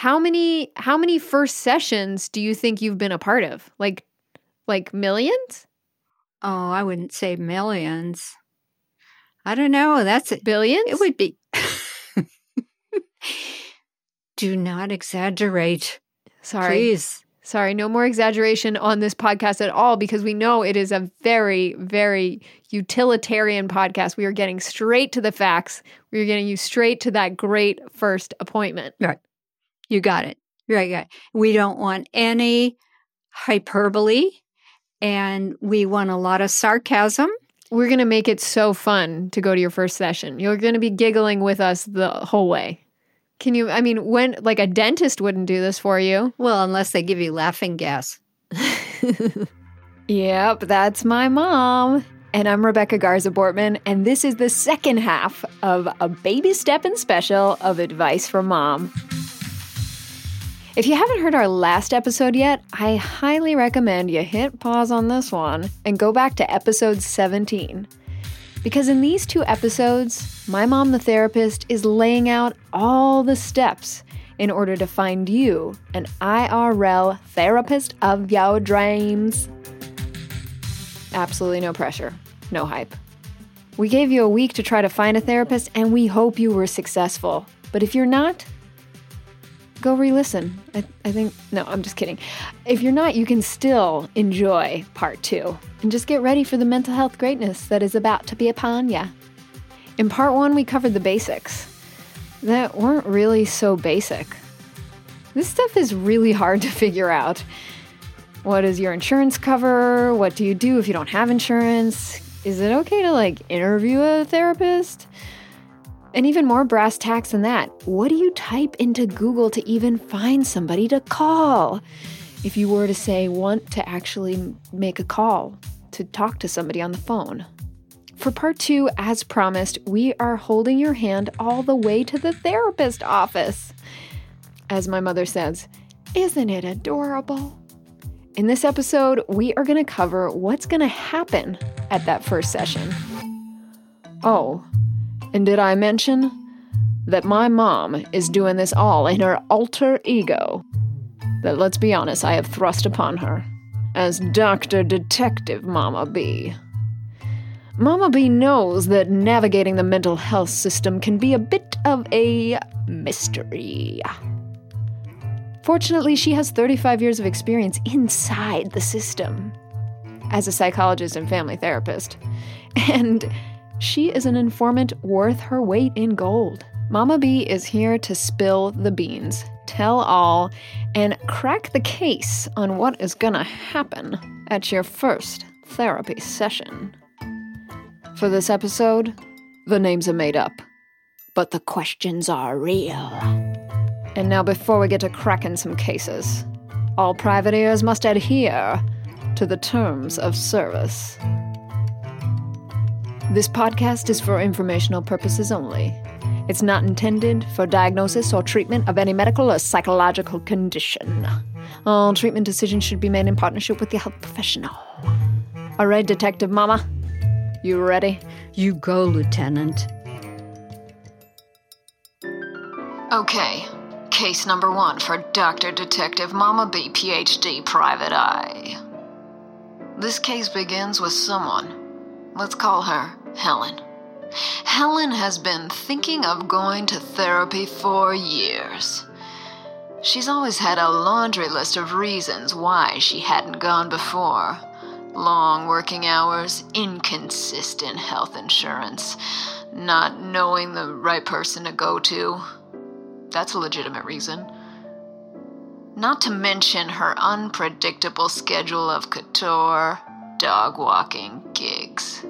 How many how many first sessions do you think you've been a part of? Like like millions? Oh, I wouldn't say millions. I don't know. That's it. Billions? It would be. Do not exaggerate. Sorry. Please. Sorry, no more exaggeration on this podcast at all because we know it is a very, very utilitarian podcast. We are getting straight to the facts. We are getting you straight to that great first appointment. Right. You got it. Right. right. We don't want any hyperbole and we want a lot of sarcasm. We're going to make it so fun to go to your first session. You're going to be giggling with us the whole way. Can you, I mean, when, like a dentist wouldn't do this for you. Well, unless they give you laughing gas. yep, that's my mom. And I'm Rebecca Garza Bortman, and this is the second half of a baby stepping special of Advice from Mom. If you haven't heard our last episode yet, I highly recommend you hit pause on this one and go back to episode 17. Because in these two episodes, my mom, the therapist, is laying out all the steps in order to find you an IRL therapist of your dreams. Absolutely no pressure, no hype. We gave you a week to try to find a therapist, and we hope you were successful. But if you're not, go re listen. I, I think, no, I'm just kidding. If you're not, you can still enjoy part two and just get ready for the mental health greatness that is about to be upon ya. In part one, we covered the basics that weren't really so basic. This stuff is really hard to figure out. What does your insurance cover? What do you do if you don't have insurance? Is it okay to like interview a therapist? And even more brass tacks than that, what do you type into Google to even find somebody to call? If you were to say, want to actually make a call to talk to somebody on the phone. For part two, as promised, we are holding your hand all the way to the therapist office. As my mother says, isn't it adorable? In this episode, we are going to cover what's going to happen at that first session. Oh, and did I mention that my mom is doing this all in her alter ego? That, let's be honest, I have thrust upon her as Dr. Detective Mama B. Mama B knows that navigating the mental health system can be a bit of a mystery. Fortunately, she has 35 years of experience inside the system as a psychologist and family therapist. And she is an informant worth her weight in gold. Mama B is here to spill the beans, tell all, and crack the case on what is gonna happen at your first therapy session. For this episode, the names are made up, but the questions are real. And now, before we get to cracking some cases, all private ears must adhere to the terms of service. This podcast is for informational purposes only. It's not intended for diagnosis or treatment of any medical or psychological condition. All treatment decisions should be made in partnership with your health professional. All right, Detective Mama, you ready? You go, Lieutenant. Okay, case number one for Dr. Detective Mama B, PhD, Private Eye. This case begins with someone. Let's call her Helen. Helen has been thinking of going to therapy for years. She's always had a laundry list of reasons why she hadn't gone before long working hours, inconsistent health insurance, not knowing the right person to go to. That's a legitimate reason. Not to mention her unpredictable schedule of couture, dog walking gigs.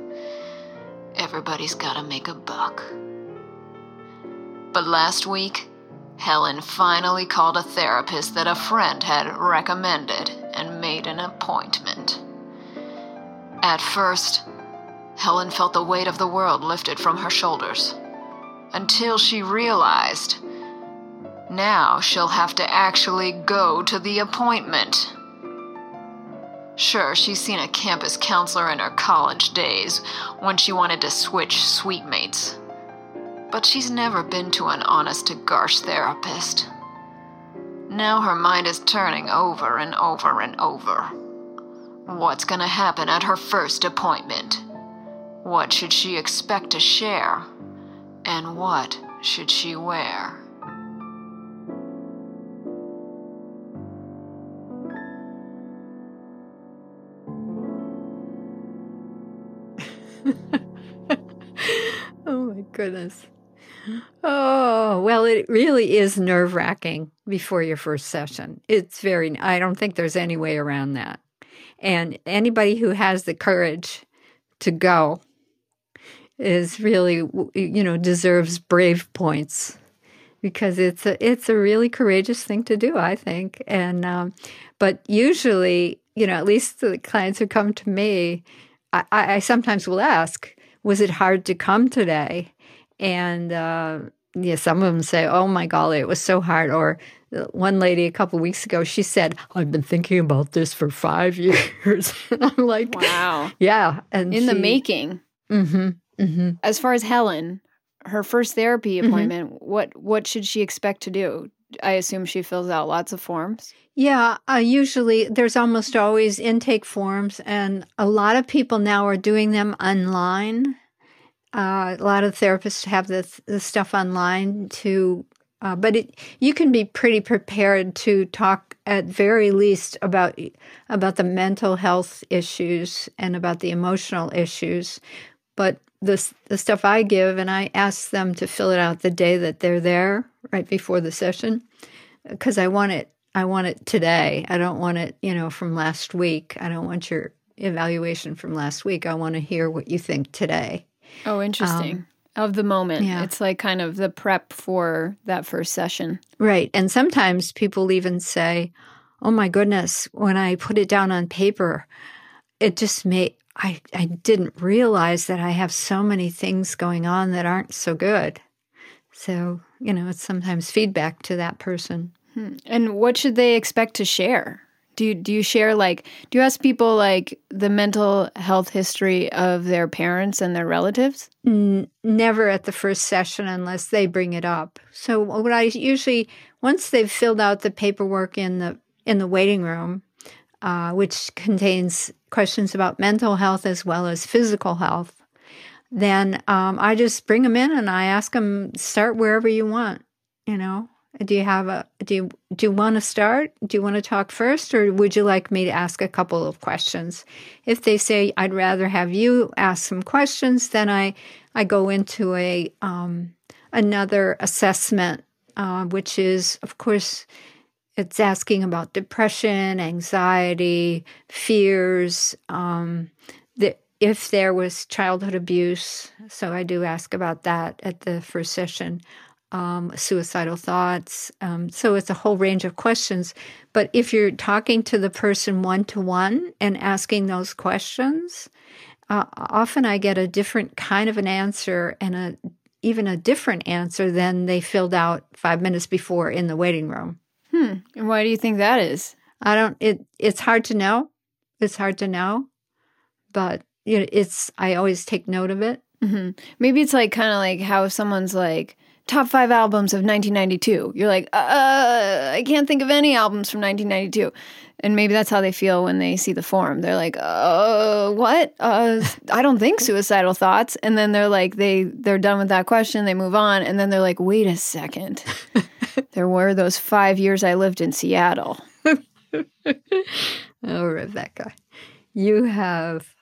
Everybody's gotta make a buck. But last week, Helen finally called a therapist that a friend had recommended and made an appointment. At first, Helen felt the weight of the world lifted from her shoulders. Until she realized now she'll have to actually go to the appointment. Sure, she's seen a campus counselor in her college days when she wanted to switch suite mates. But she's never been to an honest to gosh therapist. Now her mind is turning over and over and over. What's gonna happen at her first appointment? What should she expect to share? And what should she wear? Goodness. Oh, well, it really is nerve wracking before your first session. It's very, I don't think there's any way around that. And anybody who has the courage to go is really, you know, deserves brave points because it's a, it's a really courageous thing to do, I think. And, um, but usually, you know, at least the clients who come to me, I, I sometimes will ask, was it hard to come today? And uh, yeah, some of them say, "Oh my golly, it was so hard." Or one lady a couple weeks ago, she said, "I've been thinking about this for five years." and I'm like, "Wow, yeah." And in she, the making. Mm-hmm, mm-hmm. As far as Helen, her first therapy mm-hmm. appointment, mm-hmm. what what should she expect to do? I assume she fills out lots of forms. Yeah, uh, usually there's almost always intake forms, and a lot of people now are doing them online. Uh, a lot of therapists have this, this stuff online to, uh, but it, you can be pretty prepared to talk at very least about about the mental health issues and about the emotional issues. But the the stuff I give, and I ask them to fill it out the day that they're there, right before the session, because I want it. I want it today. I don't want it, you know, from last week. I don't want your evaluation from last week. I want to hear what you think today. Oh, interesting. Um, of the moment. Yeah. It's like kind of the prep for that first session. Right. And sometimes people even say, oh my goodness, when I put it down on paper, it just made, I, I didn't realize that I have so many things going on that aren't so good. So, you know, it's sometimes feedback to that person. Hmm. And what should they expect to share? Do you do you share like do you ask people like the mental health history of their parents and their relatives? N- never at the first session unless they bring it up. So what i usually once they've filled out the paperwork in the in the waiting room uh, which contains questions about mental health as well as physical health then um, i just bring them in and i ask them start wherever you want you know do you have a do you do you want to start? Do you want to talk first or would you like me to ask a couple of questions? If they say I'd rather have you ask some questions, then I I go into a um, another assessment, uh, which is of course it's asking about depression, anxiety, fears, um, if there was childhood abuse. So I do ask about that at the first session um, suicidal thoughts. Um, so it's a whole range of questions. But if you're talking to the person one to one and asking those questions, uh, often I get a different kind of an answer and a even a different answer than they filled out five minutes before in the waiting room. Hmm. And why do you think that is? I don't. It it's hard to know. It's hard to know, but you know, it's. I always take note of it. Mm-hmm. Maybe it's like kind of like how someone's like top five albums of 1992. You're like, uh, I can't think of any albums from 1992. And maybe that's how they feel when they see the form. They're like, uh, what? Uh, I don't think suicidal thoughts. And then they're like, they they're done with that question. They move on, and then they're like, wait a second. there were those five years I lived in Seattle. oh, Rebecca, you have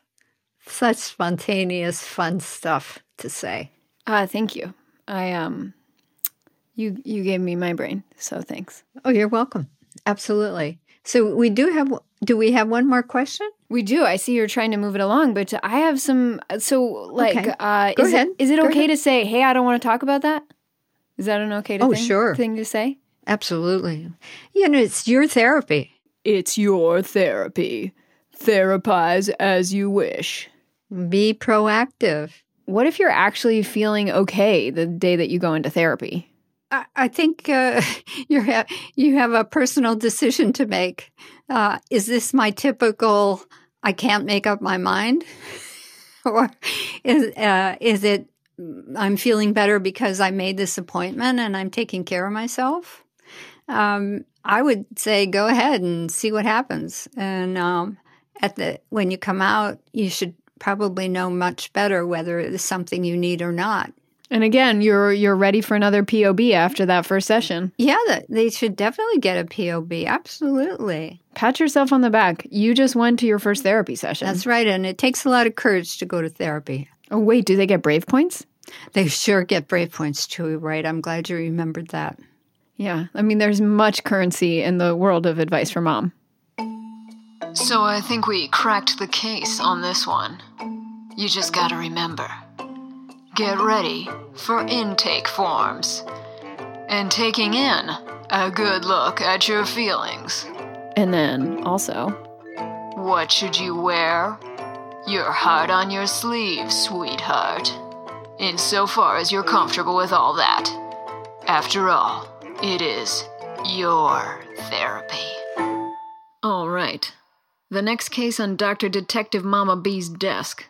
such spontaneous, fun stuff to say. Ah, uh, thank you. I um you you gave me my brain, so thanks. Oh, you're welcome. Absolutely. So we do have do we have one more question? We do. I see you're trying to move it along, but I have some so like okay. uh Go is ahead. it is it Go okay ahead. to say, "Hey, I don't want to talk about that"? Is that an okay to oh, thing, sure. thing to say? Absolutely. You know, it's your therapy. It's your therapy. Therapize as you wish. Be proactive. What if you're actually feeling okay the day that you go into therapy? I think uh, you have you have a personal decision to make. Uh, is this my typical? I can't make up my mind, or is uh, is it? I'm feeling better because I made this appointment and I'm taking care of myself. um, I would say go ahead and see what happens. And um, at the when you come out, you should probably know much better whether it's something you need or not. And again, you're you're ready for another POB after that first session. Yeah, they should definitely get a POB. Absolutely. Pat yourself on the back. You just went to your first therapy session. That's right, and it takes a lot of courage to go to therapy. Oh wait, do they get brave points? They sure get brave points too, right? I'm glad you remembered that. Yeah. I mean, there's much currency in the world of advice for mom. So I think we cracked the case on this one. You just gotta remember get ready for intake forms and taking in a good look at your feelings. And then also, What should you wear? Your heart on your sleeve, sweetheart. Insofar as you're comfortable with all that. After all, it is your therapy. All right. The next case on Dr. Detective Mama B's desk.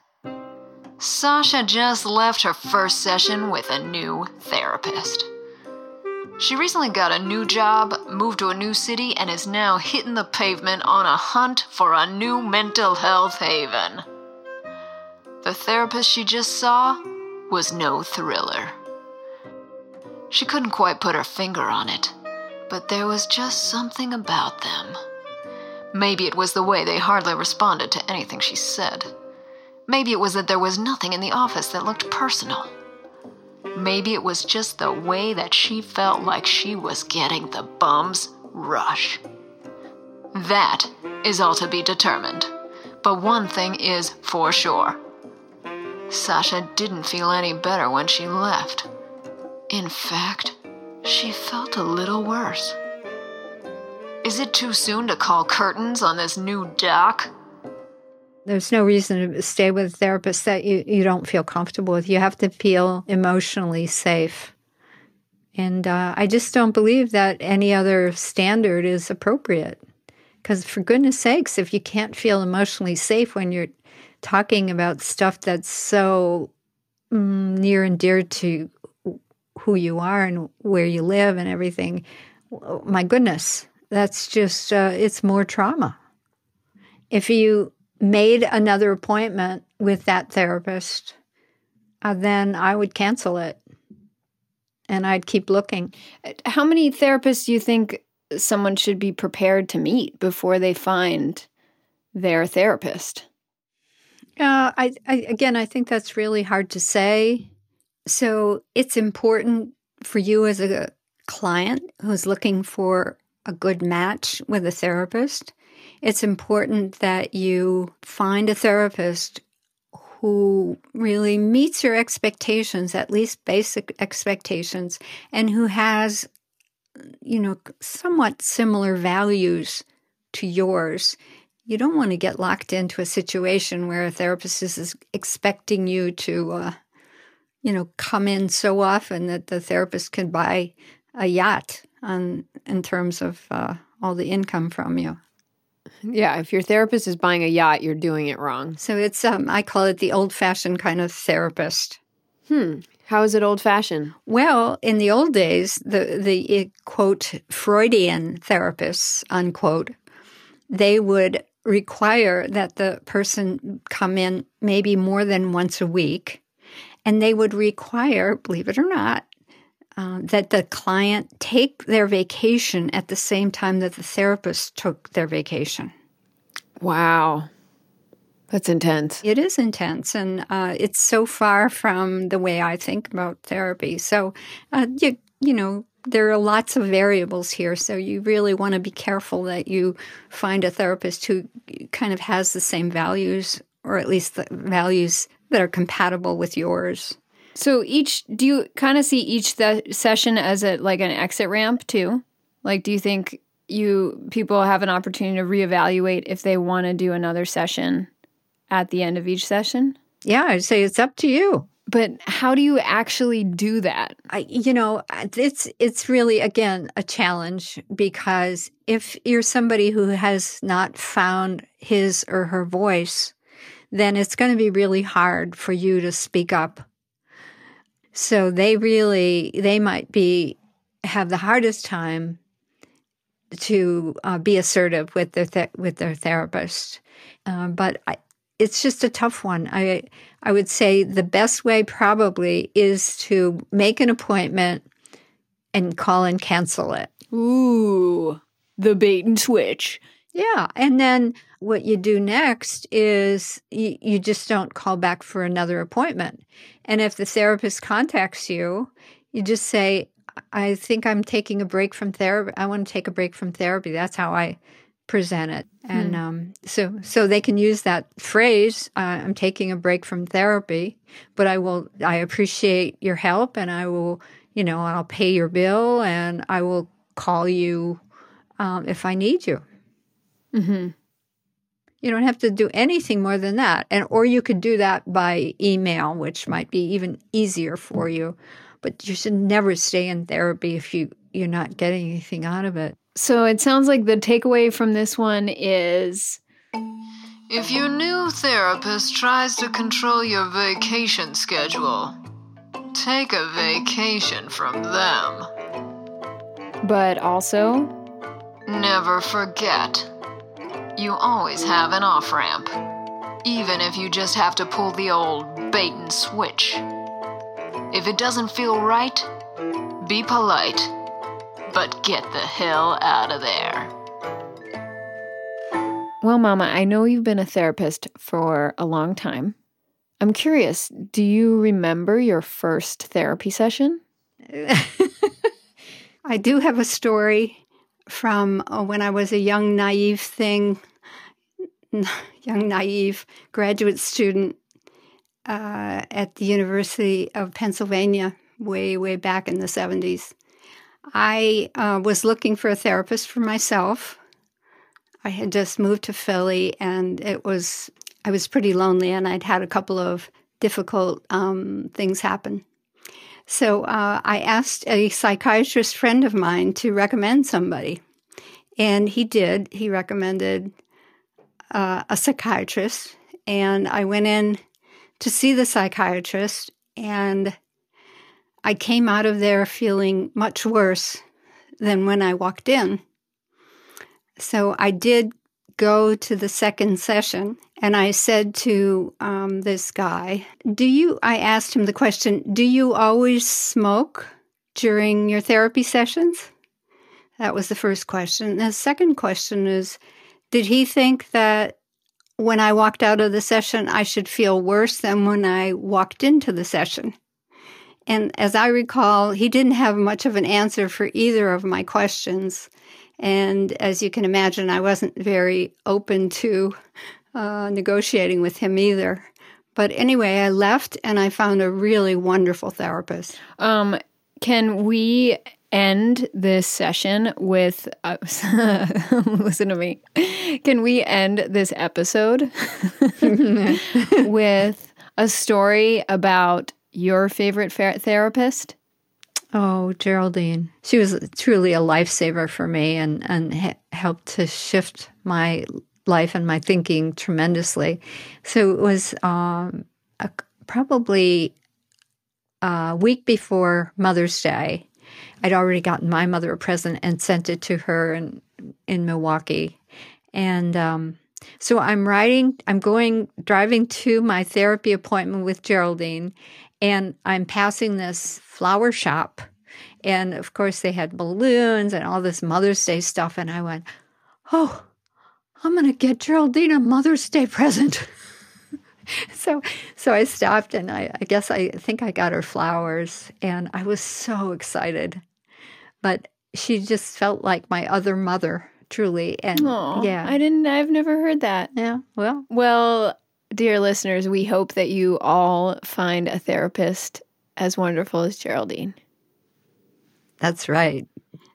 Sasha just left her first session with a new therapist. She recently got a new job, moved to a new city, and is now hitting the pavement on a hunt for a new mental health haven. The therapist she just saw was no thriller. She couldn't quite put her finger on it, but there was just something about them. Maybe it was the way they hardly responded to anything she said. Maybe it was that there was nothing in the office that looked personal. Maybe it was just the way that she felt like she was getting the bum's rush. That is all to be determined. But one thing is for sure Sasha didn't feel any better when she left. In fact, she felt a little worse. Is it too soon to call curtains on this new doc? There's no reason to stay with a therapist that you, you don't feel comfortable with. You have to feel emotionally safe. And uh, I just don't believe that any other standard is appropriate. Because, for goodness sakes, if you can't feel emotionally safe when you're talking about stuff that's so mm, near and dear to who you are and where you live and everything, my goodness, that's just, uh, it's more trauma. If you made another appointment with that therapist, uh, then I would cancel it and I'd keep looking. How many therapists do you think someone should be prepared to meet before they find their therapist? Uh, I, I again, I think that's really hard to say. So it's important for you as a client who's looking for a good match with a therapist. It's important that you find a therapist who really meets your expectations, at least basic expectations, and who has, you know, somewhat similar values to yours. You don't want to get locked into a situation where a therapist is expecting you to, uh, you know, come in so often that the therapist can buy a yacht on in terms of uh, all the income from you. Yeah, if your therapist is buying a yacht, you're doing it wrong. So it's um, I call it the old-fashioned kind of therapist. Hmm. How is it old fashioned? Well, in the old days, the the quote Freudian therapists unquote, they would require that the person come in maybe more than once a week, and they would require, believe it or not, uh, that the client take their vacation at the same time that the therapist took their vacation. Wow. That's intense. It is intense, and uh, it's so far from the way I think about therapy. So, uh, you, you know, there are lots of variables here. So, you really want to be careful that you find a therapist who kind of has the same values, or at least the values that are compatible with yours. So each do you kind of see each th- session as a like an exit ramp too? Like do you think you people have an opportunity to reevaluate if they want to do another session at the end of each session? Yeah, I'd say it's up to you. But how do you actually do that? I, you know, it's it's really again a challenge because if you're somebody who has not found his or her voice, then it's going to be really hard for you to speak up so they really they might be have the hardest time to uh, be assertive with their th- with their therapist. Uh, but I, it's just a tough one. I I would say the best way probably is to make an appointment and call and cancel it. Ooh, the bait and switch. Yeah, and then what you do next is you, you just don't call back for another appointment. And if the therapist contacts you, you just say, I think I'm taking a break from therapy. I want to take a break from therapy. That's how I present it. And Hmm. um, so, so they can use that phrase. Uh, I'm taking a break from therapy, but I will. I appreciate your help, and I will. You know, I'll pay your bill, and I will call you um, if I need you. Mm-hmm. You don't have to do anything more than that. And or you could do that by email, which might be even easier for you. But you should never stay in therapy if you you're not getting anything out of it. So it sounds like the takeaway from this one is If your new therapist tries to control your vacation schedule, take a vacation from them. but also Never forget, you always have an off ramp, even if you just have to pull the old bait and switch. If it doesn't feel right, be polite, but get the hell out of there. Well, Mama, I know you've been a therapist for a long time. I'm curious, do you remember your first therapy session? I do have a story from uh, when I was a young naive thing, young naive graduate student uh, at the University of Pennsylvania, way way back in the seventies. I uh, was looking for a therapist for myself. I had just moved to Philly, and it was I was pretty lonely, and I'd had a couple of difficult um, things happen. So uh, I asked a psychiatrist friend of mine to recommend somebody, and he did. He recommended uh, a psychiatrist, and I went in to see the psychiatrist, and I came out of there feeling much worse than when I walked in. So I did go to the second session and I said to um, this guy, Do you, I asked him the question, do you always smoke during your therapy sessions? That was the first question. The second question is, did he think that when I walked out of the session, I should feel worse than when I walked into the session? And as I recall, he didn't have much of an answer for either of my questions. And as you can imagine, I wasn't very open to uh, negotiating with him either. But anyway, I left and I found a really wonderful therapist. Um, can we end this session with uh, listen to me? Can we end this episode with a story about your favorite therapist? Oh, Geraldine. She was truly a lifesaver for me and, and helped to shift my life and my thinking tremendously. So it was um, a, probably a week before Mother's Day. I'd already gotten my mother a present and sent it to her in, in Milwaukee. And um, so I'm riding, I'm going, driving to my therapy appointment with Geraldine, and I'm passing this flower shop. And of course, they had balloons and all this Mother's Day stuff. And I went, Oh, I'm going to get Geraldine a Mother's Day present. so, so I stopped and I, I guess I think I got her flowers. And I was so excited. But she just felt like my other mother, truly. And Aw, yeah. I didn't. I've never heard that. yeah, well, Well, dear listeners, we hope that you all find a therapist as wonderful as Geraldine. That's right.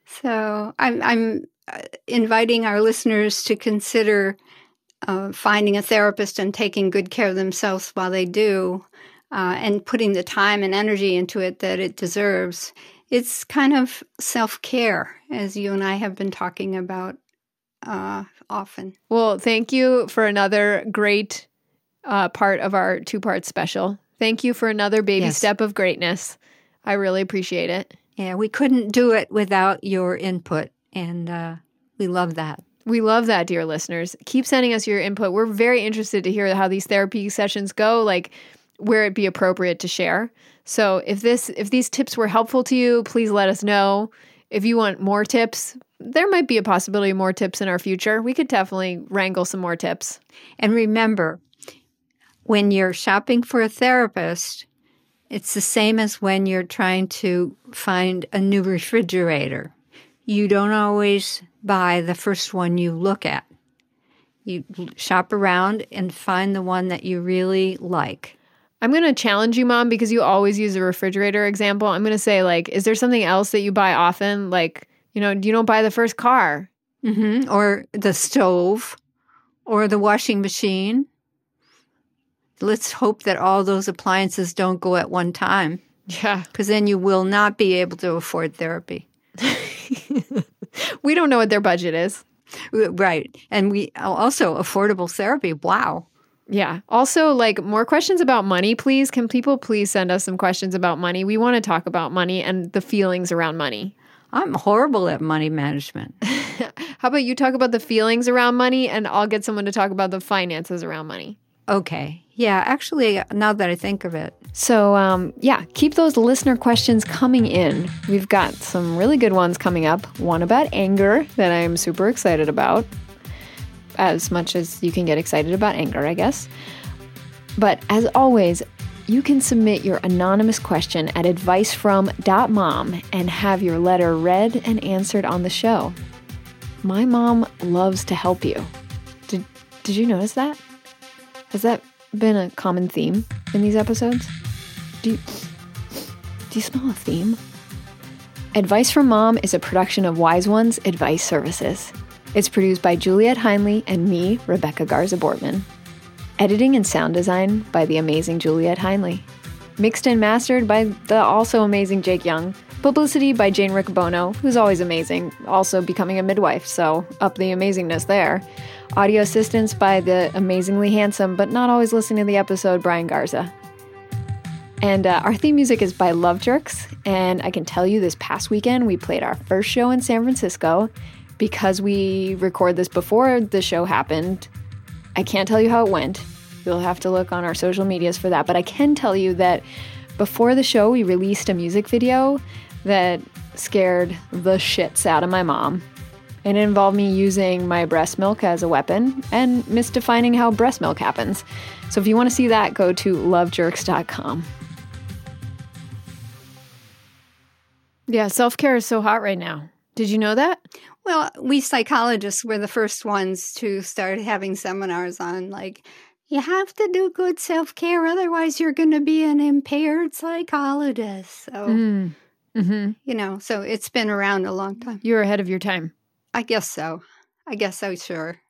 So I'm I'm uh, inviting our listeners to consider uh, finding a therapist and taking good care of themselves while they do, uh, and putting the time and energy into it that it deserves. It's kind of self care, as you and I have been talking about uh, often. Well, thank you for another great uh, part of our two part special. Thank you for another baby Yes. step of greatness. I really appreciate it. Yeah, we couldn't do it without your input, and uh, We love that. We love that, dear listeners. Keep sending us your input. We're very interested to hear how these therapy sessions go, like where it'd be appropriate to share. So if this if these tips were helpful to you, please let us know. If you want more tips, there might be a possibility of more tips in our future. We could definitely wrangle some more tips. And remember, when you're shopping for a therapist, it's the same as when you're trying to find a new refrigerator. You don't always buy the first one you look at. You shop around and find the one that you really like. I'm going to challenge you, mom, because you always use a refrigerator example. I'm going to say, like, is there something else that you buy often? Like, you know, do you don't buy the first car. Mm-hmm. Or the stove or the washing machine. Let's hope that all those appliances don't go at one time Yeah. because then you will not be able to afford therapy. We don't know what their budget is. Right. And we also affordable therapy. Wow. Yeah. Also, like more questions about money, please. Can people please send us some questions about money? We want to talk about money and the feelings around money. I'm horrible at money management. How about you talk about the feelings around money and I'll get someone to talk about the finances around money? Okay. Yeah, actually, now that I think of it, So, um, yeah, keep those listener questions coming in. We've got some really good ones coming up. One about anger that I'm super excited about, as much as you can get excited about anger, I guess. But as always, you can submit your anonymous question at advicefrom.mom and have your letter read and answered on the show. My mom loves to help you. Did, did you notice that? Has that been a common theme in these episodes? Do you, do you smell a theme? Advice from Mom is a production of Wise Ones Advice Services. It's produced by Juliet Heinley and me, Rebecca Garza Bortman. Editing and sound design by the amazing Juliet Heinley. Mixed and mastered by the also amazing Jake Young. Publicity by Jane Riccobono, who's always amazing, also becoming a midwife, so up the amazingness there. Audio assistance by the amazingly handsome, but not always listening to the episode, Brian Garza. And uh, our theme music is by Love Jerks. And I can tell you this past weekend, we played our first show in San Francisco. Because we record this before the show happened, I can't tell you how it went. You'll have to look on our social medias for that. But I can tell you that before the show, we released a music video that scared the shits out of my mom. And it involved me using my breast milk as a weapon and misdefining how breast milk happens. So if you want to see that, go to lovejerks.com. Yeah, self care is so hot right now. Did you know that? well, we psychologists were the first ones to start having seminars on like, you have to do good self care, otherwise, you're going to be an impaired psychologist. So, hmm. Mm-hmm. you know, so it's been around a long time. You're ahead of your time. I guess so. I guess so, sure.